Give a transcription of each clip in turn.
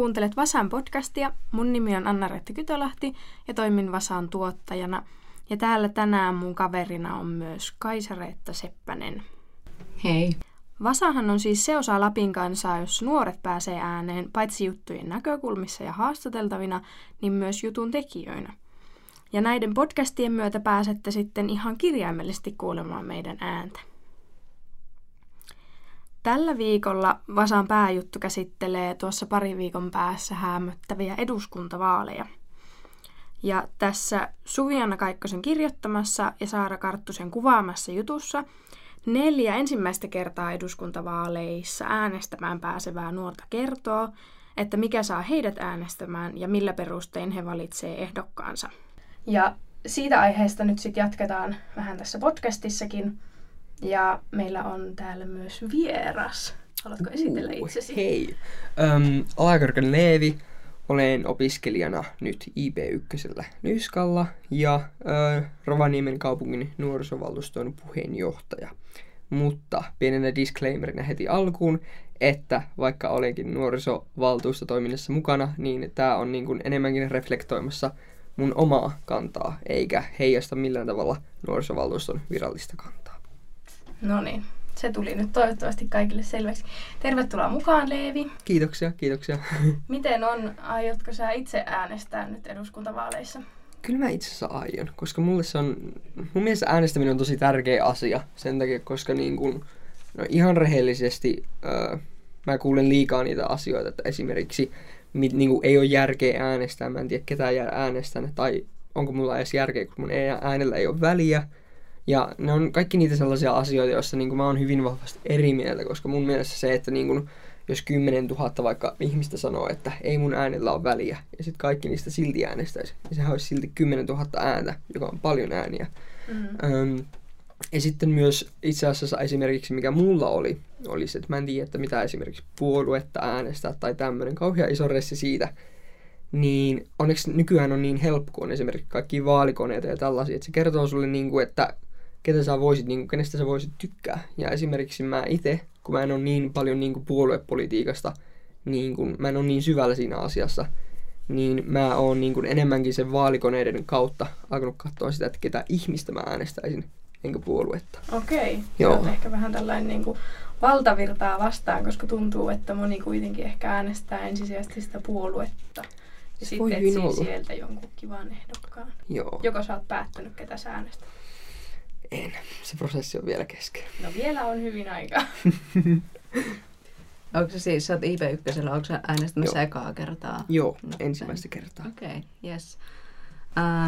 Kuuntelet Vasan podcastia. Mun nimi on Anna-Reetta Kytölahti ja toimin Vasan tuottajana. Ja täällä tänään mun kaverina on myös Kaisa-Reetta Seppänen. Hei. Vasahan on siis se osa Lapin kansaa, jos nuoret pääsee ääneen paitsi juttujen näkökulmissa ja haastateltavina, niin myös jutun tekijöinä. Ja näiden podcastien myötä pääsette sitten ihan kirjaimellisesti kuulemaan meidän ääntä. Tällä viikolla Vasan pääjuttu käsittelee tuossa pari viikon päässä häämöttäviä eduskuntavaaleja. Ja tässä Suviana Kaikkosen kirjoittamassa ja Saara Karttusen kuvaamassa jutussa neljä ensimmäistä kertaa eduskuntavaaleissa äänestämään pääsevää nuorta kertoo, että mikä saa heidät äänestämään ja millä perustein he valitsee ehdokkaansa. Ja siitä aiheesta nyt sitten jatketaan vähän tässä podcastissakin. Ja meillä on täällä myös vieras. Haluatko esitellä itsesi? Hei, um, Alakarkan Leevi. Olen opiskelijana nyt IP1 Nyskalla ja uh, Rovaniemen kaupungin nuorisovaltuuston puheenjohtaja. Mutta pienenä disclaimerina heti alkuun, että vaikka olenkin nuorisovaltuustotoiminnassa mukana, niin tämä on niin kuin enemmänkin reflektoimassa mun omaa kantaa, eikä heijasta millään tavalla nuorisovaltuuston virallista kantaa. No niin, se tuli nyt toivottavasti kaikille selväksi. Tervetuloa mukaan, Leevi. Kiitoksia, kiitoksia. Miten on, aiotko sä itse äänestää nyt eduskuntavaaleissa? Kyllä mä itse asiassa aion, koska mulle se on, mun mielestä äänestäminen on tosi tärkeä asia sen takia, koska niin kun, no ihan rehellisesti öö, mä kuulen liikaa niitä asioita, että esimerkiksi mit, niin kuin ei ole järkeä äänestää, mä en tiedä ketään jää äänestän, tai onko mulla edes järkeä, kun mun äänellä ei ole väliä. Ja ne on kaikki niitä sellaisia asioita, joissa niin kuin mä oon hyvin vahvasti eri mieltä, koska mun mielestä se, että niin kuin, jos 10 000 vaikka ihmistä sanoo, että ei mun äänellä ole väliä, ja sitten kaikki niistä silti äänestäisi, niin sehän olisi silti 10 000 ääntä, joka on paljon ääniä. Mm. Öm, ja sitten myös itse asiassa esimerkiksi, mikä mulla oli, oli se, että mä en tiedä, että mitä esimerkiksi puoluetta äänestää tai tämmöinen kauhean iso ressi siitä, niin onneksi nykyään on niin helppo, kun on esimerkiksi kaikki vaalikoneita ja tällaisia, että se kertoo sulle, niin kuin, että ketä sä voisit, niin kuin, kenestä sä voisit tykkää. Ja esimerkiksi mä itse, kun mä en ole niin paljon niin kuin puoluepolitiikasta, niin kuin, mä en ole niin syvällä siinä asiassa, niin mä oon niin kuin enemmänkin sen vaalikoneiden kautta alkanut katsoa sitä, että ketä ihmistä mä äänestäisin enkä puoluetta. Okei, Joo. Sä ehkä vähän tällainen niin kuin valtavirtaa vastaan, koska tuntuu, että moni kuitenkin ehkä äänestää ensisijaisesti sitä puoluetta. Ja sitten etsii sieltä jonkun kivan ehdokkaan. Joo. Joko sä oot päättänyt, ketä sä äänestät? En. Se prosessi on vielä kesken. No vielä on hyvin aikaa. Onko se siis, sä oot IP1, onko sä äänestämässä Joo. ekaa kertaa? Joo, ensimmäistä kertaa. Okei, okay, yes.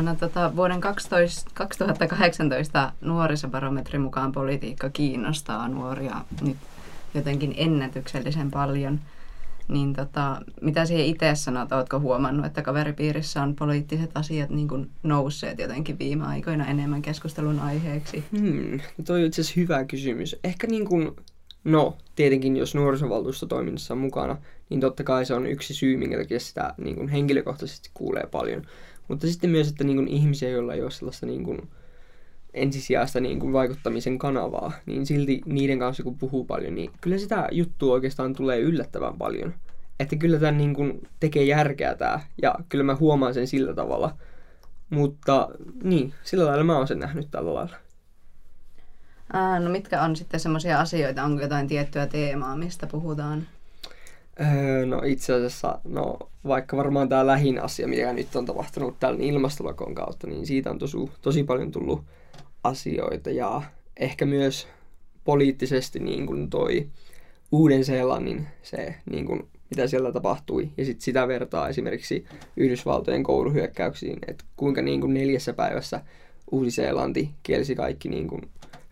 No, tota, vuoden 12, 2018 nuorisobarometrin mukaan politiikka kiinnostaa nuoria nyt jotenkin ennätyksellisen paljon. Niin tota, mitä siihen itse sanot? Oletko huomannut, että kaveripiirissä on poliittiset asiat niin kuin nousseet jotenkin viime aikoina enemmän keskustelun aiheeksi? Hmm, toi on itse asiassa hyvä kysymys. Ehkä niin kuin, no tietenkin jos nuorisovaltuustotoiminnassa on mukana, niin totta kai se on yksi syy, minkä takia sitä niin kuin henkilökohtaisesti kuulee paljon. Mutta sitten myös, että niin kuin ihmisiä, joilla ei ole sellaista niin kuin ensisijaista niin kuin vaikuttamisen kanavaa, niin silti niiden kanssa kun puhuu paljon, niin kyllä sitä juttua oikeastaan tulee yllättävän paljon. Että kyllä tämä niin kuin tekee järkeä tämä, ja kyllä mä huomaan sen sillä tavalla. Mutta niin, sillä lailla mä oon sen nähnyt tällä lailla. Ää, no mitkä on sitten semmoisia asioita, onko jotain tiettyä teemaa, mistä puhutaan? Öö, no itse asiassa, no vaikka varmaan tämä lähin asia, mikä nyt on tapahtunut tällä ilmastolakon kautta, niin siitä on tosi, tosi paljon tullut asioita ja ehkä myös poliittisesti niin kuin toi Uuden-Seelannin se, niin kuin, mitä siellä tapahtui, ja sitten sitä vertaa esimerkiksi Yhdysvaltojen kouluhyökkäyksiin, että kuinka niin kuin neljässä päivässä Uusi-Seelanti kielsi kaikki niin kuin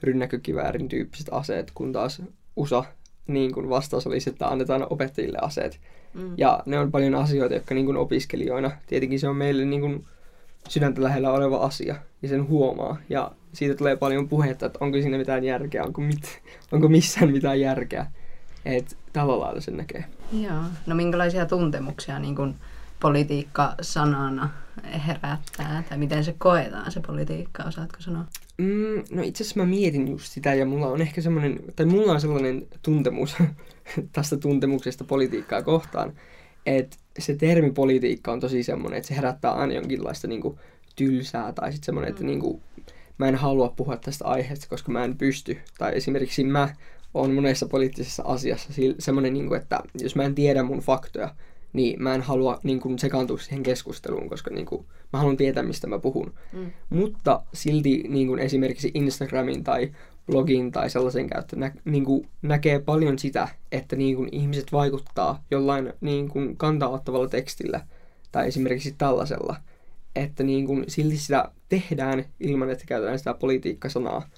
rynnäkökiväärin tyyppiset aseet, kun taas USA niin kuin vastaus olisi, että annetaan opettajille aseet. Mm. Ja ne on paljon asioita, jotka niin kuin opiskelijoina, tietenkin se on meille niin kuin sydäntä lähellä oleva asia, ja sen huomaa. Ja siitä tulee paljon puhetta, että onko siinä mitään järkeä, onko, mit, onko missään mitään järkeä. Että tällä lailla sen näkee. Joo. No minkälaisia tuntemuksia niin kuin politiikka sanana herättää? Tai miten se koetaan se politiikka, osaatko sanoa? Mm, no itse asiassa mä mietin just sitä ja mulla on ehkä semmoinen, tai mulla on sellainen tuntemus tästä tuntemuksesta politiikkaa kohtaan, että se termi politiikka on tosi semmoinen, että se herättää aina jonkinlaista niin kuin, tylsää tai sitten semmoinen, että niin kuin, mä en halua puhua tästä aiheesta, koska mä en pysty. Tai esimerkiksi mä oon monessa poliittisessa asiassa semmoinen, niin kuin, että jos mä en tiedä mun faktoja, niin mä en halua niin kuin, sekaantua siihen keskusteluun, koska niin kuin, mä haluan tietää, mistä mä puhun. Mm. Mutta silti niin kuin, esimerkiksi Instagramin tai blogin tai sellaisen käyttö nä, niin kuin, näkee paljon sitä, että niin kuin, ihmiset vaikuttaa jollain niin kuin, kantaa ottavalla tekstillä tai esimerkiksi tällaisella. Että niin kuin, silti sitä tehdään ilman, että käytetään sitä politiikkasanaa.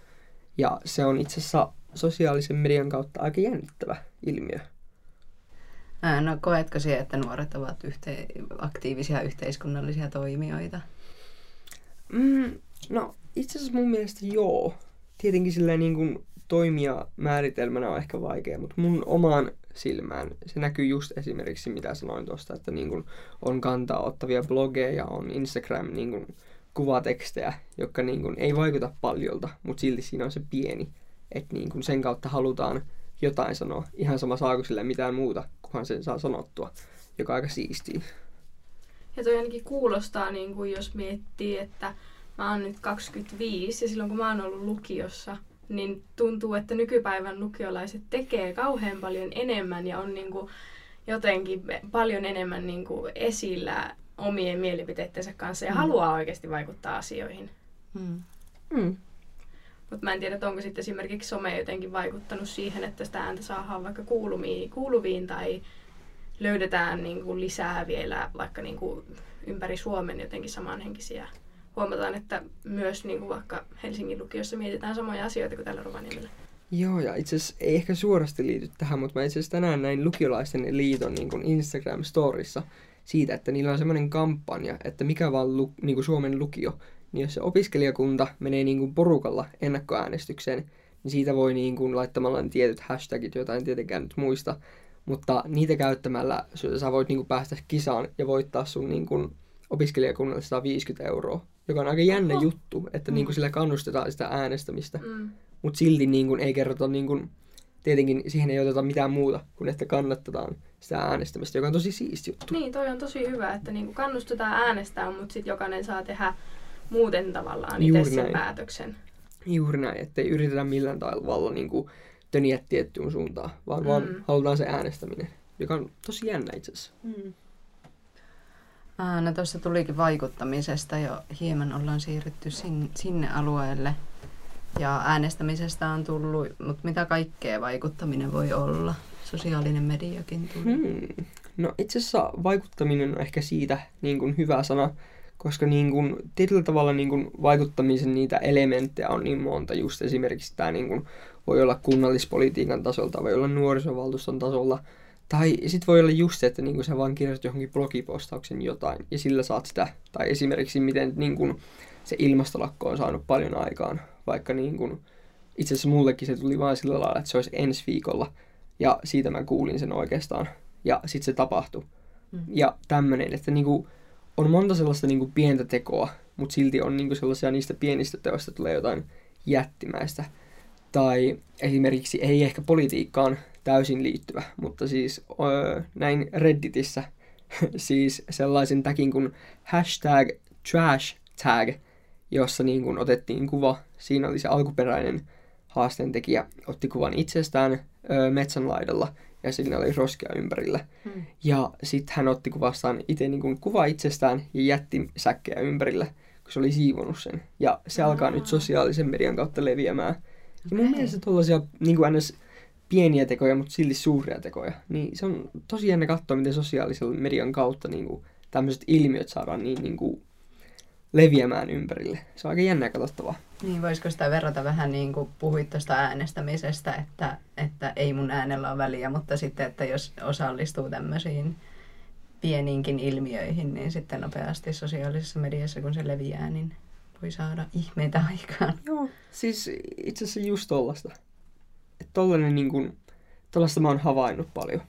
Ja se on itse asiassa sosiaalisen median kautta aika jännittävä ilmiö. No koetko se, että nuoret ovat yhte- aktiivisia yhteiskunnallisia toimijoita? Mm, no itse asiassa mun mielestä joo. Tietenkin silleen niin kuin toimia määritelmänä on ehkä vaikea, mutta mun omaan silmään se näkyy just esimerkiksi mitä sanoin tuosta, että niin kuin on kantaa ottavia blogeja, on Instagram niin kuin kuvatekstejä, jotka niin kuin ei vaikuta paljolta, mutta silti siinä on se pieni, että niin kuin sen kautta halutaan jotain sanoa. Ihan sama saako sille mitään muuta, kunhan sen saa sanottua, joka aika siistiä. Ja toi ainakin kuulostaa, niin kuin jos miettii, että mä oon nyt 25 ja silloin kun mä oon ollut lukiossa, niin tuntuu, että nykypäivän lukiolaiset tekee kauhean paljon enemmän ja on niin kuin jotenkin paljon enemmän niin kuin esillä omien mielipiteittensä kanssa ja mm. haluaa oikeasti vaikuttaa asioihin. Mm. Mm. Mutta mä en tiedä, onko sitten esimerkiksi some jotenkin vaikuttanut siihen, että sitä ääntä saadaan vaikka kuuluviin, kuuluviin tai löydetään niin kuin lisää vielä vaikka niin kuin ympäri Suomen jotenkin samanhenkisiä. Huomataan, että myös niin kuin vaikka Helsingin lukiossa mietitään samoja asioita kuin täällä Rovaniemellä. Joo, ja itse asiassa ei ehkä suorasti liity tähän, mutta mä itse asiassa tänään näin lukiolaisten liiton niin kuin Instagram-storissa siitä, että niillä on semmoinen kampanja, että mikä vaan lu, niin kuin Suomen lukio, niin jos se opiskelijakunta menee niin kuin porukalla ennakkoäänestykseen, niin siitä voi niin kuin laittamalla tietyt hashtagit, joita en tietenkään nyt muista, mutta niitä käyttämällä sä voit niin kuin päästä kisaan ja voittaa sun niin kuin opiskelijakunnalle 150 euroa, joka on aika jännä Oho. juttu, että mm. niin kuin sillä kannustetaan sitä äänestämistä, mm. mutta silti niin kuin ei kerrota, niin kuin, tietenkin siihen ei oteta mitään muuta kuin että kannatetaan sitä äänestämistä, joka on tosi siisti juttu. Niin, toi on tosi hyvä, että niin kuin kannustetaan äänestää, mutta sitten jokainen saa tehdä muuten tavallaan itse sen näin. päätöksen. Juuri näin, ettei yritetä millään tavalla niin kuin töniä tiettyyn suuntaan, vaan, mm. vaan halutaan se äänestäminen, joka on tosi jännä itse asiassa. Mm. No tuossa tulikin vaikuttamisesta jo hieman ollaan siirrytty sin, sinne alueelle. Ja äänestämisestä on tullut, mutta mitä kaikkea vaikuttaminen voi olla? Sosiaalinen mediakin tuli. Hmm. No itse asiassa vaikuttaminen on ehkä siitä niin kuin hyvä sana, koska niin kuin, tietyllä tavalla niin kuin, vaikuttamisen niitä elementtejä on niin monta. Just esimerkiksi tämä niin kuin, voi olla kunnallispolitiikan tasolta, voi olla nuorisovaltuuston tasolla, tai sitten voi olla just se, että niin sä vaan kirjoitat johonkin blogipostauksen jotain, ja sillä saat sitä. Tai esimerkiksi miten niin kuin, se ilmastolakko on saanut paljon aikaan, vaikka niin kuin, itse asiassa mullekin se tuli vain sillä lailla, että se olisi ensi viikolla, ja siitä mä kuulin sen oikeastaan, ja sitten se tapahtui. Mm. Ja tämmöinen, että niin on monta sellaista niin pientä tekoa, mutta silti on niin kuin sellaisia niistä pienistä teoista tulee jotain jättimäistä. Tai esimerkiksi ei ehkä politiikkaan täysin liittyvä, mutta siis öö, näin Redditissä siis sellaisen tagin kuin hashtag trash tag, jossa niin kuin otettiin kuva. Siinä oli se alkuperäinen haasteen tekijä, otti kuvan itsestään öö, metsän laidalla ja siinä oli roskia ympärillä. Hmm. Ja sitten hän otti kuvastaan itse niin kuin kuva itsestään ja jätti säkkejä ympärillä, kun se oli siivonut sen. Ja se alkaa nyt sosiaalisen median kautta leviämään. Ja mun mielestä tuollaisia niin kuin ns. Pieniä tekoja, mutta silti suuria tekoja, niin se on tosi jännä katsoa, miten sosiaalisen median kautta niin kuin, tämmöiset ilmiöt saadaan niin, niin kuin, leviämään ympärille. Se on aika jännä katsottavaa. Niin, voisiko sitä verrata vähän niin kuin puhuit tuosta äänestämisestä, että, että ei mun äänellä ole väliä, mutta sitten, että jos osallistuu tämmöisiin pieniinkin ilmiöihin, niin sitten nopeasti sosiaalisessa mediassa, kun se leviää, niin voi saada ihmeitä aikaan. Joo, siis itse asiassa just tollasta. Että tollanen niin kuin, tollasta mä oon havainnut paljon.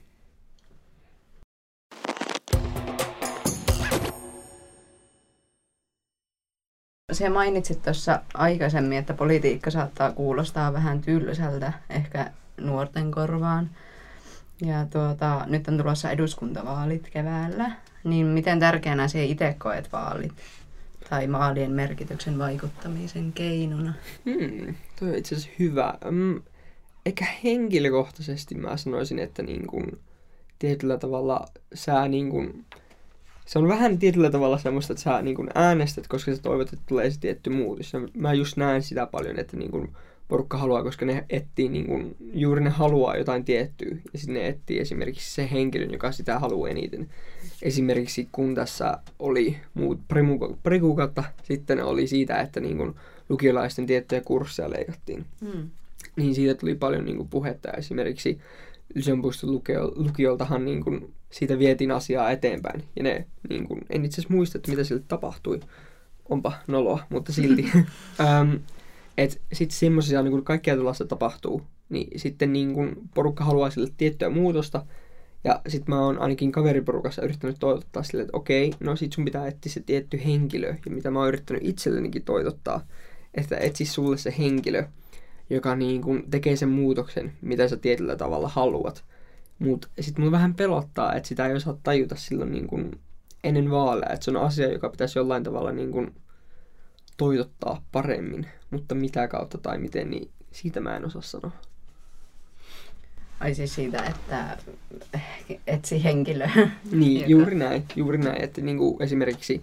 Se mainitsit tuossa aikaisemmin, että politiikka saattaa kuulostaa vähän tylsältä ehkä nuorten korvaan. Ja tuota, nyt on tulossa eduskuntavaalit keväällä. Niin miten tärkeänä se itse koet vaalit? Tai vaalien merkityksen vaikuttamisen keinona? Hmm, toi on itse asiassa hyvä. Um, ehkä henkilökohtaisesti mä sanoisin, että niin kun, tietyllä tavalla sä niin kun, se on vähän tietyllä tavalla semmoista, että sä niin kun äänestät, koska sä toivot, että tulee se tietty muutos. Ja mä just näen sitä paljon, että niin kun, porukka haluaa, koska ne etsii niin kun, juuri ne haluaa jotain tiettyä. Ja sitten ne etsii esimerkiksi se henkilön, joka sitä haluaa eniten. Esimerkiksi kun tässä oli muut pari kuukautta sitten oli siitä, että niin kun, lukiolaisten tiettyjä kursseja leikattiin. Mm. Niin siitä tuli paljon niin kun, puhetta. Esimerkiksi Lysenpuiston lukio, lukioltahan niin kun, siitä vietiin asiaa eteenpäin. Ja ne, niin kun, en itse asiassa muista, että mitä sille tapahtui. Onpa noloa, mutta silti. um, että sitten semmoisia, niin kun kaikkea tällaista tapahtuu, niin sitten niin kun porukka haluaa sille tiettyä muutosta, ja sitten mä oon ainakin kaveriporukassa yrittänyt toivottaa sille, että okei, no sit sun pitää etsiä se tietty henkilö, ja mitä mä oon yrittänyt itsellenikin toivottaa, että etsi sulle se henkilö, joka niin kun tekee sen muutoksen, mitä sä tietyllä tavalla haluat. Mutta sitten mulla vähän pelottaa, että sitä ei osaa tajuta silloin niin kun ennen vaaleja, että se on asia, joka pitäisi jollain tavalla niin kun toitottaa paremmin, mutta mitä kautta tai miten, niin siitä mä en osaa sanoa. Ai siis siitä, että etsi henkilö. Niin, juuri näin. Juuri näin, että niin kuin esimerkiksi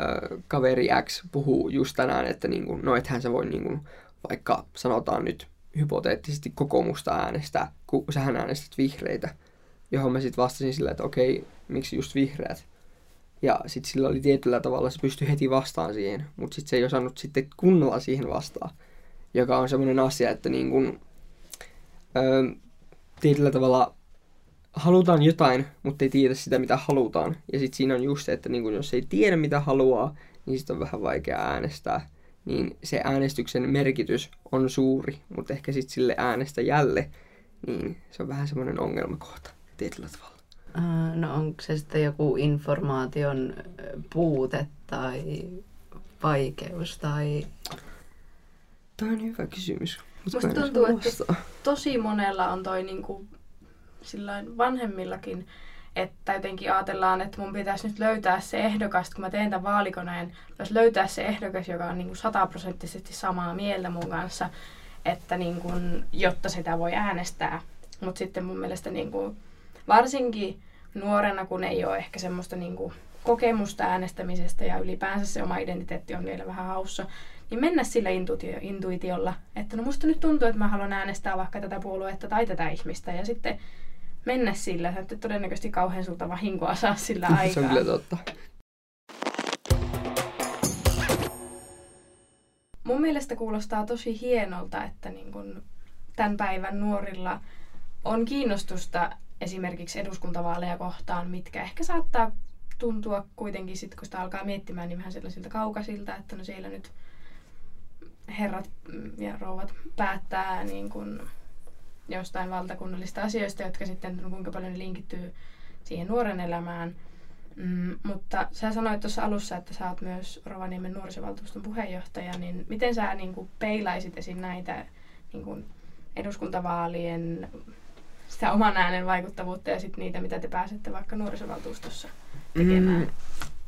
äh, kaveri X puhuu just tänään, että niin kuin, no ethän sä voi niin kuin, vaikka sanotaan nyt hypoteettisesti kokoomusta äänestää, kun sähän äänestät vihreitä, johon mä sitten vastasin sillä, että okei, miksi just vihreät? Ja sitten sillä oli tietyllä tavalla, se pystyi heti vastaan siihen, mutta sitten se ei osannut sitten kunnolla siihen vastaan. Joka on semmoinen asia, että niin kun, ö, tietyllä tavalla halutaan jotain, mutta ei tiedä sitä, mitä halutaan. Ja sitten siinä on just se, että niin kun jos ei tiedä, mitä haluaa, niin sitten on vähän vaikea äänestää. Niin se äänestyksen merkitys on suuri, mutta ehkä sitten sille äänestäjälle, niin se on vähän semmoinen ongelmakohta tietyllä tavalla. Äh, no onko se sitten joku informaation puute tai vaikeus tai... Tämä on hyvä kysymys. Musta tuntuu, että tosi monella on toi niinku, vanhemmillakin, että jotenkin ajatellaan, että mun pitäisi nyt löytää se ehdokas, kun mä teen tämän vaalikoneen, pitäisi löytää se ehdokas, joka on niinku sataprosenttisesti samaa mieltä mun kanssa, että niinku, jotta sitä voi äänestää. Mutta sitten mun mielestä niinku, varsinkin nuorena, kun ei ole ehkä semmoista niin kuin kokemusta äänestämisestä ja ylipäänsä se oma identiteetti on vielä vähän haussa, niin mennä sillä intuitio, intuitiolla, että no musta nyt tuntuu, että mä haluan äänestää vaikka tätä puoluetta tai tätä ihmistä ja sitten mennä sillä, että todennäköisesti kauhean sulta vahinkoa saa sillä aikaa. se on kyllä totta. Mun mielestä kuulostaa tosi hienolta, että niin kun tämän päivän nuorilla on kiinnostusta esimerkiksi eduskuntavaaleja kohtaan, mitkä ehkä saattaa tuntua kuitenkin sitten, kun sitä alkaa miettimään, niin vähän sellaisilta kaukaisilta, että no siellä nyt herrat ja rouvat päättää niin kuin jostain valtakunnallista asioista, jotka sitten no kuinka paljon ne linkittyy siihen nuoren elämään. Mm, mutta sä sanoit tuossa alussa, että sä oot myös Rovaniemen nuorisovaltuuston puheenjohtaja, niin miten sä niin kuin peilaisit esim. näitä niin kuin eduskuntavaalien sitä oman äänen vaikuttavuutta ja sitten niitä, mitä te pääsette vaikka nuorisovaltuustossa tekemään?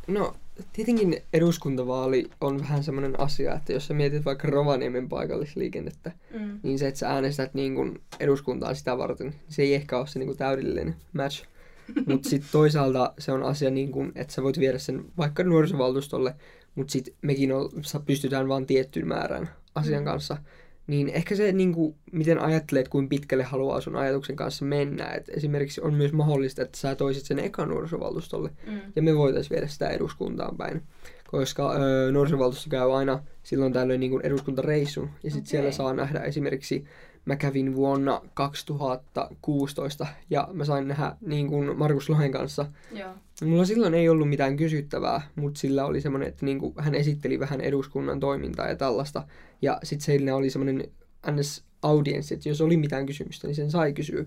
Mm, no, tietenkin eduskuntavaali on vähän semmoinen asia, että jos sä mietit vaikka Rovaniemen paikallisliikennettä, mm. niin se, että sä äänestät niin kun eduskuntaa sitä varten, niin se ei ehkä ole se niin kun täydellinen match. mutta sitten toisaalta se on asia, niin kun, että sä voit viedä sen vaikka nuorisovaltuustolle, mutta sitten mekin on, pystytään vain tiettyyn määrään asian mm. kanssa niin ehkä se, niin kuin, miten ajattelet, kuin pitkälle haluaa sun ajatuksen kanssa mennä. Et esimerkiksi on myös mahdollista, että sä toisit sen ekan nuorisovaltuustolle, mm. ja me voitaisiin viedä sitä eduskuntaan päin. Koska öö, nuorisovaltuusto käy aina silloin tällöin niin kuin eduskuntareissun, ja sitten okay. siellä saa nähdä esimerkiksi mä kävin vuonna 2016 ja mä sain nähdä niin kuin Markus Lohen kanssa. Joo. Mulla silloin ei ollut mitään kysyttävää, mutta sillä oli semmoinen, että niin kuin hän esitteli vähän eduskunnan toimintaa ja tällaista. Ja sitten siinä oli semmoinen ns. audienssi, että jos oli mitään kysymystä, niin sen sai kysyä.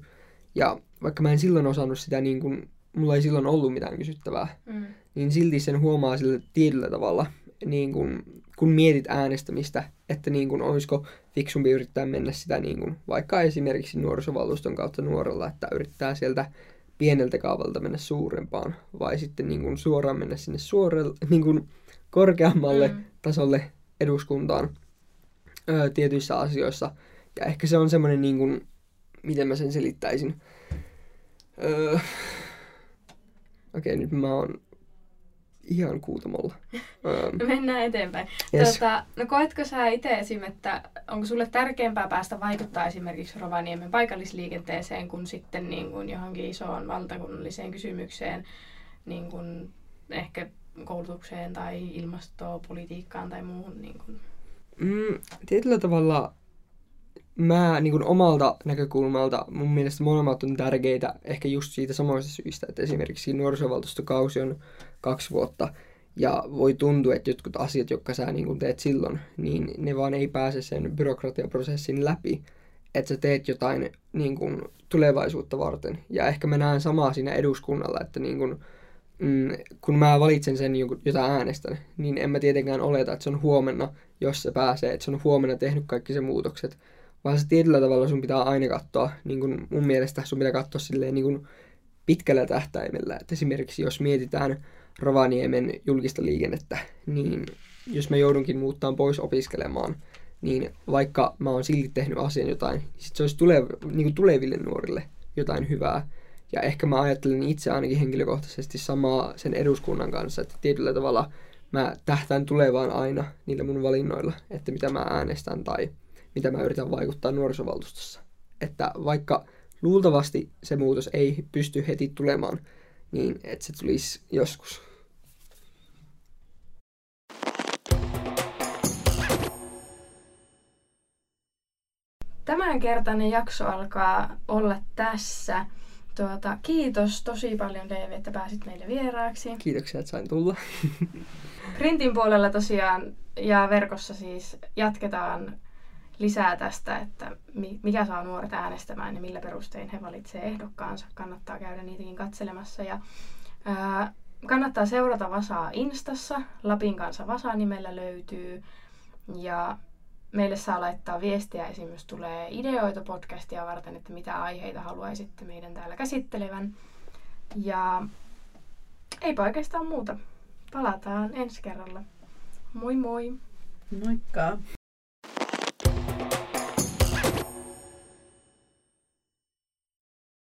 Ja vaikka mä en silloin osannut sitä, niin kuin, mulla ei silloin ollut mitään kysyttävää, mm. niin silti sen huomaa sillä tietyllä tavalla, niin kuin, kun mietit äänestämistä, että niin kuin, olisiko fiksumpi yrittää mennä sitä niin kuin, vaikka esimerkiksi nuorisovaltuuston kautta nuorella, että yrittää sieltä pieneltä kaavalta mennä suurempaan, vai sitten niin kuin, suoraan mennä sinne suorelle, niin kuin, korkeammalle mm. tasolle eduskuntaan öö, tietyissä asioissa. Ja ehkä se on semmoinen, niin kuin, miten mä sen selittäisin. Öö, Okei, okay, nyt mä oon ihan kuutamolla. Um, Mennään eteenpäin. Yes. Tuota, no koetko sä itse esim, että onko sulle tärkeämpää päästä vaikuttaa esimerkiksi Rovaniemen paikallisliikenteeseen kuin sitten niin kuin johonkin isoon valtakunnalliseen kysymykseen, niin kuin ehkä koulutukseen tai ilmastopolitiikkaan tai muuhun? Niin kuin? Mm, tietyllä tavalla mä niin kuin omalta näkökulmalta, mun mielestä molemmat on tärkeitä ehkä just siitä samasta syystä, että esimerkiksi nuorisovaltuustokausi on kaksi vuotta ja voi tuntua, että jotkut asiat, jotka sä niin kuin teet silloin, niin ne vaan ei pääse sen byrokratiaprosessin läpi, että sä teet jotain niin kuin tulevaisuutta varten. Ja ehkä mä näen samaa siinä eduskunnalla, että niin kuin, mm, kun mä valitsen sen, jota äänestän, niin en mä tietenkään oleta, että se on huomenna, jos se pääsee, että se on huomenna tehnyt kaikki se muutokset, vaan se tietyllä tavalla sun pitää aina katsoa, niin kuin mun mielestä sun pitää katsoa silleen niin kuin pitkällä tähtäimellä. Että esimerkiksi jos mietitään Rovaniemen julkista liikennettä, niin jos mä joudunkin muuttaa pois opiskelemaan, niin vaikka mä oon silti tehnyt asian jotain, niin sit se olisi tulev- niin kuin tuleville nuorille jotain hyvää. Ja ehkä mä ajattelen itse ainakin henkilökohtaisesti samaa sen eduskunnan kanssa, että tietyllä tavalla mä tähtään tulevaan aina niillä mun valinnoilla, että mitä mä äänestän tai mitä mä yritän vaikuttaa nuorisovaltuustossa. Että vaikka luultavasti se muutos ei pysty heti tulemaan, niin että se tulisi joskus. Tämänkertainen jakso alkaa olla tässä. Tuota, kiitos tosi paljon Dave, että pääsit meille vieraaksi. Kiitoksia, että sain tulla. Printin puolella tosiaan ja verkossa siis jatketaan lisää tästä, että mikä saa nuoret äänestämään ja millä perustein he valitsevat ehdokkaansa. Kannattaa käydä niitäkin katselemassa. Ja, ää, kannattaa seurata Vasaa Instassa. Lapin kanssa Vasa nimellä löytyy. Ja meille saa laittaa viestiä, esimerkiksi tulee ideoita podcastia varten, että mitä aiheita haluaisitte meidän täällä käsittelevän. Ja ei oikeastaan muuta. Palataan ensi kerralla. Moi moi! Moikka!